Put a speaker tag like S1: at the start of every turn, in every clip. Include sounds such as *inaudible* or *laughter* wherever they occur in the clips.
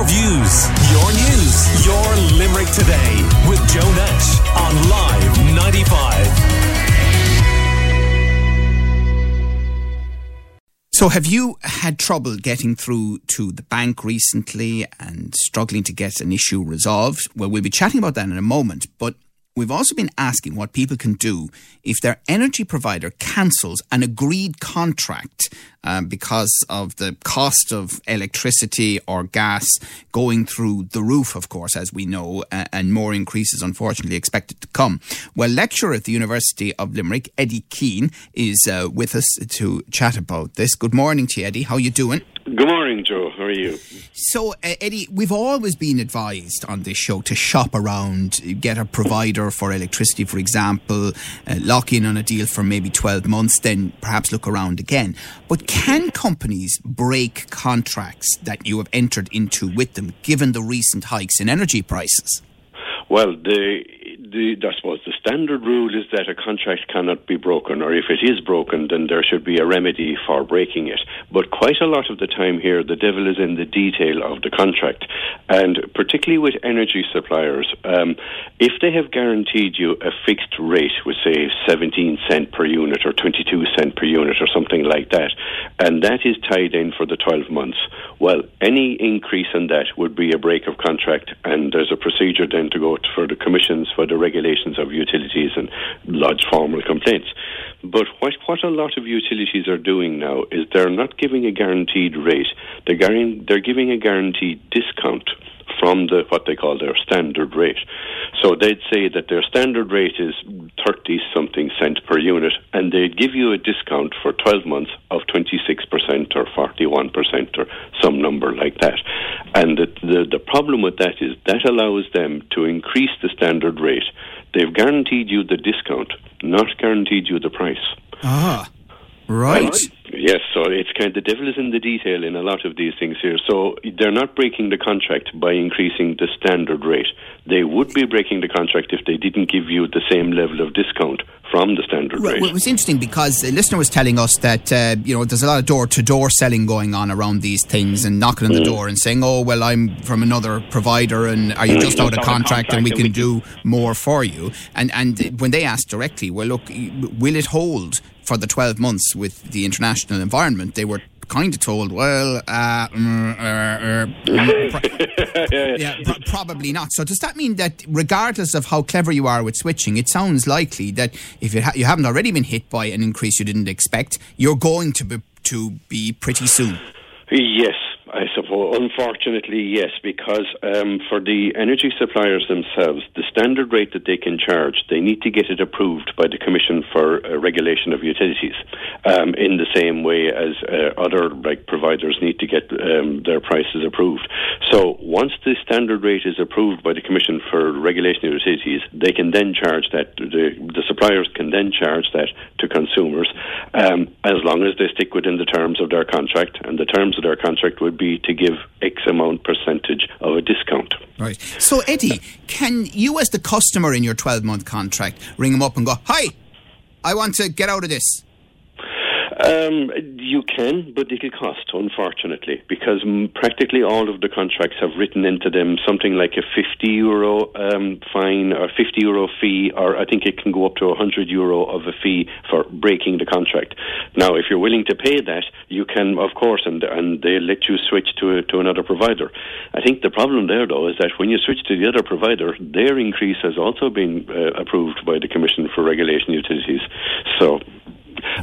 S1: your views, your news, your Limerick today with Joe Nash on Live 95.
S2: So, have you had trouble getting through to the bank recently and struggling to get an issue resolved? Well, we'll be chatting about that in a moment, but We've also been asking what people can do if their energy provider cancels an agreed contract um, because of the cost of electricity or gas going through the roof, of course, as we know, uh, and more increases, unfortunately, expected to come. Well, lecturer at the University of Limerick, Eddie Keane, is uh, with us to chat about this. Good morning to you, Eddie. How you doing?
S3: Good morning, Joe. How are you?
S2: So, uh, Eddie, we've always been advised on this show to shop around, get a provider for electricity, for example, uh, lock in on a deal for maybe 12 months, then perhaps look around again. But can companies break contracts that you have entered into with them, given the recent hikes in energy prices?
S3: Well, the the, I suppose the standard rule is that a contract cannot be broken, or if it is broken, then there should be a remedy for breaking it. But quite a lot of the time here, the devil is in the detail of the contract, and particularly with energy suppliers, um, if they have guaranteed you a fixed rate, with say 17 cent per unit or 22 cent per unit or something like that, and that is tied in for the 12 months, well, any increase in that would be a break of contract, and there's a procedure then to go for the commissions for the regulations of utilities and lodge formal complaints. But what, what a lot of utilities are doing now is they're not giving a guaranteed rate, they're, they're giving a guaranteed discount from the what they call their standard rate. So they'd say that their standard rate is 30 something cent per unit, and they'd give you a discount for 12 months of 26% or 41% or some number like that. And the, the, the problem with that is that allows them to increase the standard rate. They've guaranteed you the discount, not guaranteed you the price.
S2: Ah. Right.
S3: Yes, so it's kind of the devil is in the detail in a lot of these things here. So they're not breaking the contract by increasing the standard rate. They would be breaking the contract if they didn't give you the same level of discount from the standard
S2: right.
S3: rate.
S2: Well, it was interesting because a listener was telling us that uh, you know there's a lot of door to door selling going on around these things and knocking on the mm. door and saying, "Oh, well, I'm from another provider, and are you mm. just out of contract, and we can do more for you?" And and when they asked directly, "Well, look, will it hold?" for the 12 months with the international environment, they were kind of told, well, uh, mm, uh, uh, *laughs* pro- yeah, pro- probably not. So does that mean that regardless of how clever you are with switching, it sounds likely that if you, ha- you haven't already been hit by an increase you didn't expect, you're going to be, to be pretty soon?
S3: Yes, I suppose, unfortunately, yes, because um, for the energy suppliers themselves, the standard rate that they can charge, they need to get it approved by the Commission for uh, Regulation of Utilities, um, in the same way as uh, other like providers need to get um, their prices approved. So once the standard rate is approved by the Commission for Regulation of Utilities, they can then charge that. The, the suppliers can then charge that to consumers, um, long as they stick within the terms of their contract, and the terms of their contract would be to give X amount percentage of a discount.
S2: Right. So, Eddie, can you, as the customer in your 12 month contract, ring them up and go, Hi, I want to get out of this?
S3: Um, you can, but it'll cost, unfortunately, because practically all of the contracts have written into them something like a 50 euro um, fine or 50 euro fee, or I think it can go up to 100 euro of a fee for breaking the contract. Now, if you're willing to pay that, you can, of course, and, and they let you switch to, to another provider. I think the problem there, though, is that when you switch to the other provider, their increase has also been uh, approved by the Commission for Regulation Utilities. So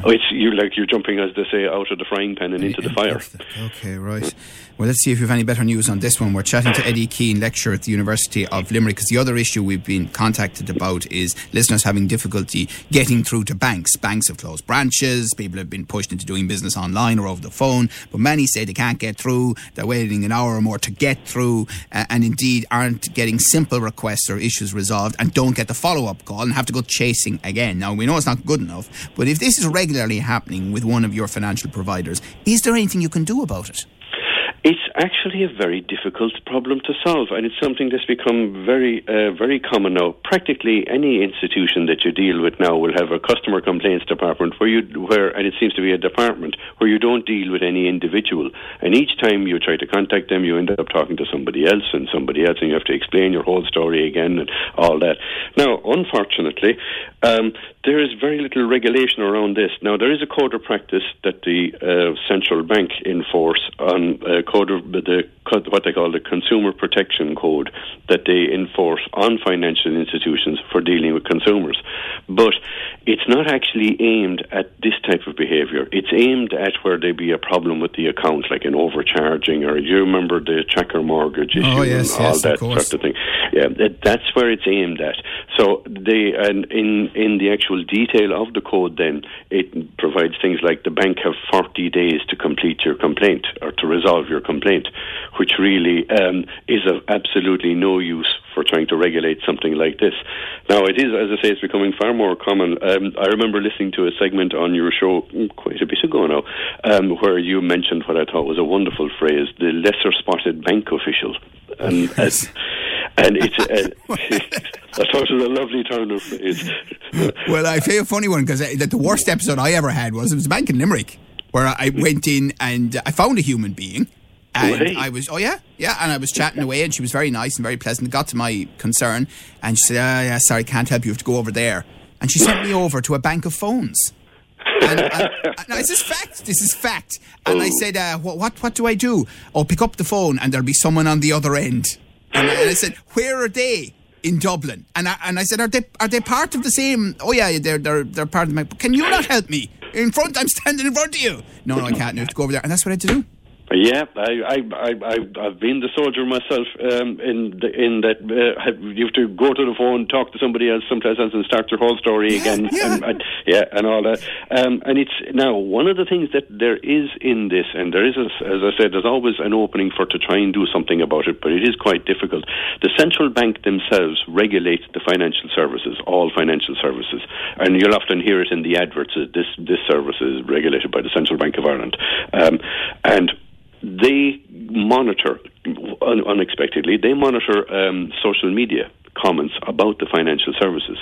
S3: Oh, it's you like you're jumping, as they say, out of the frying pan and into the fire.
S2: Okay, right. *laughs* Well, let's see if you have any better news on this one. We're chatting to Eddie Keane, lecturer at the University of Limerick, because the other issue we've been contacted about is listeners having difficulty getting through to banks. Banks have closed branches, people have been pushed into doing business online or over the phone, but many say they can't get through, they're waiting an hour or more to get through, uh, and indeed aren't getting simple requests or issues resolved and don't get the follow up call and have to go chasing again. Now, we know it's not good enough, but if this is regularly happening with one of your financial providers, is there anything you can do about it?
S3: It's actually a very difficult problem to solve, and it's something that's become very, uh, very common now. Practically any institution that you deal with now will have a customer complaints department where you, where, and it seems to be a department where you don't deal with any individual. And each time you try to contact them, you end up talking to somebody else and somebody else, and you have to explain your whole story again and all that. Now, unfortunately, um, there is very little regulation around this. Now, there is a code of practice that the uh, central bank enforce on uh, code of the what they call the consumer protection code that they enforce on financial institutions for dealing with consumers. But it's not actually aimed at this type of behaviour. It's aimed at where there be a problem with the account, like an overcharging, or you remember the tracker mortgage oh, issue
S2: oh, yes,
S3: and all
S2: yes,
S3: that
S2: of
S3: sort of thing. Yeah, that, that's where it's aimed at. So they and in in the actual detail of the code, then it provides things like the bank have 40 days to complete your complaint or to resolve your complaint, which really um, is of absolutely no use for trying to regulate something like this. Now, it is, as I say, it's becoming far more common. Um, I remember listening to a segment on your show quite a bit ago now, um, where you mentioned what I thought was a wonderful phrase: the lesser spotted bank official. And, *laughs*
S2: Yes.
S3: and it's, uh, *laughs* I thought it was a lovely turn of phrase. *laughs*
S2: Well, I feel a funny one because the the worst episode I ever had was it was a bank in Limerick where I went in and I found a human being. And
S3: Really?
S2: I was, oh yeah, yeah, and I was chatting away, and she was very nice and very pleasant. Got to my concern, and she said, "Oh yeah, sorry, can't help you. You have to go over there." And she sent me over to a bank of phones. And, and, and this is fact. This is fact. And I said, uh, what, "What? What do I do?" Oh, pick up the phone, and there'll be someone on the other end. And, and I said, "Where are they?" In Dublin, and I, and I said, "Are they are they part of the same?" Oh yeah, they're they're they're part of my. Can you not help me? In front, I'm standing in front of you. No, no, I can't. You have to go over there, and that's what I had to do.
S3: Yeah, I, I, I, I've been the soldier myself. Um, in the, in that uh, you have to go to the phone, talk to somebody else, else, and start your whole story
S2: Yeah,
S3: again.
S2: yeah.
S3: And, and, yeah, and all that. Um, and it's now one of the things that there is in this, and there is, a, as I said, there's always an opening for to try and do something about it, but it is quite difficult. The central bank themselves regulate the financial services, all financial services, and you'll often hear it in the adverts. that This this service is regulated by the Central Bank of Ireland, um, and they monitor un- unexpectedly. They monitor um, social media comments about the financial services.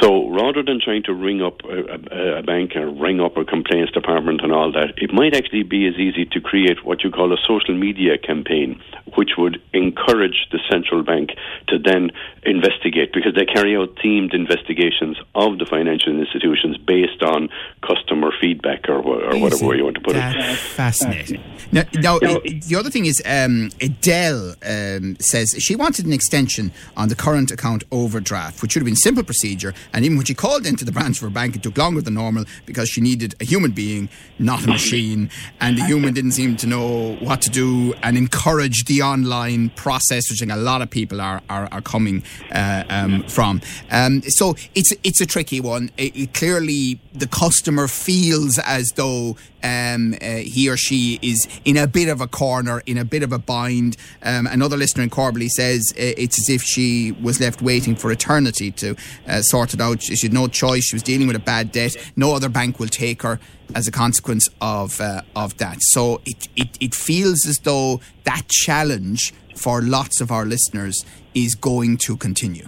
S3: So rather than trying to ring up a, a, a bank or ring up a complaints department and all that, it might actually be as easy to create what you call a social media campaign, which would encourage the central bank to then investigate because they carry out themed investigations of the financial institutions based on customer feedback or, or whatever way you want to put it.
S2: That's fascinating. Now, now uh, the other thing is, um, Adele um, says she wanted an extension on the current account overdraft, which should have been simple procedure. And even when she called into the branch of her bank, it took longer than normal because she needed a human being, not a machine. And the human didn't seem to know what to do and encourage the online process, which I think a lot of people are are, are coming uh, um, from. Um, so it's it's a tricky one. It, it clearly, the customer feels as though um, uh, he or she is in a bit of a corner, in a bit of a bind. Um, another listener in Corbally says uh, it's as if she was left waiting for eternity to uh, sort it out. She had no choice. She was dealing with a bad debt. No other bank will take her as a consequence of uh, of that. So it, it it feels as though that challenge for lots of our listeners is going to continue.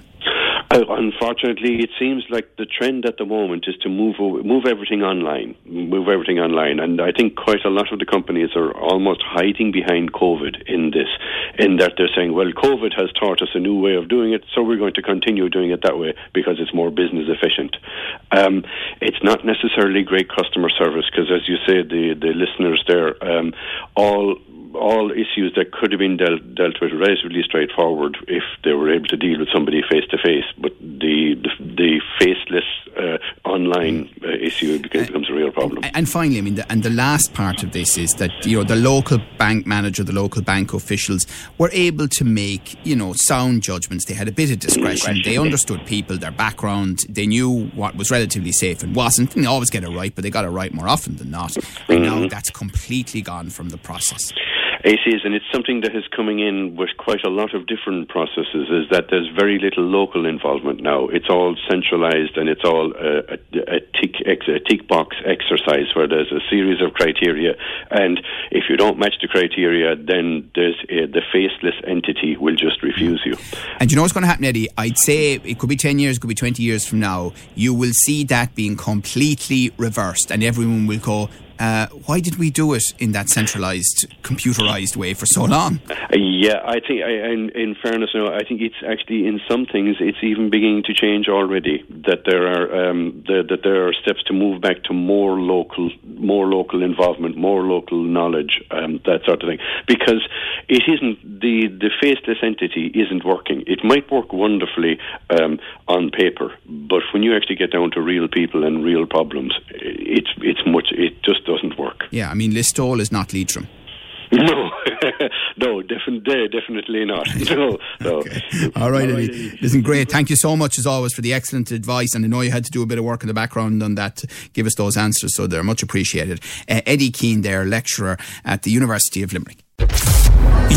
S3: Unfortunately, it seems like the trend at the moment is to move move everything online, move everything online, and I think quite a lot of the companies are almost hiding behind COVID in this, in that they're saying, "Well, COVID has taught us a new way of doing it, so we're going to continue doing it that way because it's more business efficient." Um, it's not necessarily great customer service because, as you say, the the listeners there, um, all all issues that could have been dealt, dealt with relatively straightforward if they were able to deal with somebody face to face. But the the, the faceless uh, online uh, issue becomes, becomes a real problem.
S2: And finally, I mean, the, and the last part of this is that you know the local bank manager, the local bank officials were able to make you know sound judgments. They had a bit of discretion. They understood people, their background. They knew what was relatively safe and wasn't. And They always get it right, but they got it right more often than not. And now that's completely gone from the process.
S3: Is, and it's something that is coming in with quite a lot of different processes. Is that there's very little local involvement now. It's all centralised, and it's all a, a, a tick a tick box exercise where there's a series of criteria, and if you don't match the criteria, then there's a, the faceless entity will just refuse you.
S2: And you know what's going to happen, Eddie? I'd say it could be ten years, it could be twenty years from now. You will see that being completely reversed, and everyone will go, uh, why did we do it in that centralised, computerised way for so long?
S3: Yeah, I think, I, in, in, fairness, no, I think it's actually in some things it's even beginning to change already. That there are um, the, that there are steps to move back to more local, more local involvement, more local knowledge, um, that sort of thing. Because it isn't the the faceless entity isn't working. It might work wonderfully um, on paper, but when you actually get down to real people and real problems, it's it's much it just doesn't work.
S2: Yeah, I mean, Listowel is not Leitrim. *laughs*
S3: No, *laughs* no, definitely, definitely not. *laughs* No, no.
S2: Okay. All right, Eddie. Listen, great. Thank you so much as always for the excellent advice. And I know you had to do a bit of work in the background on that to give us those answers, so they're much appreciated. Uh, Eddie Keane, there, lecturer at the University of Limerick.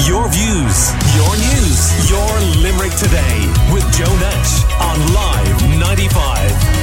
S1: Your views, your news, your Limerick today with Joe Nash on Live 95.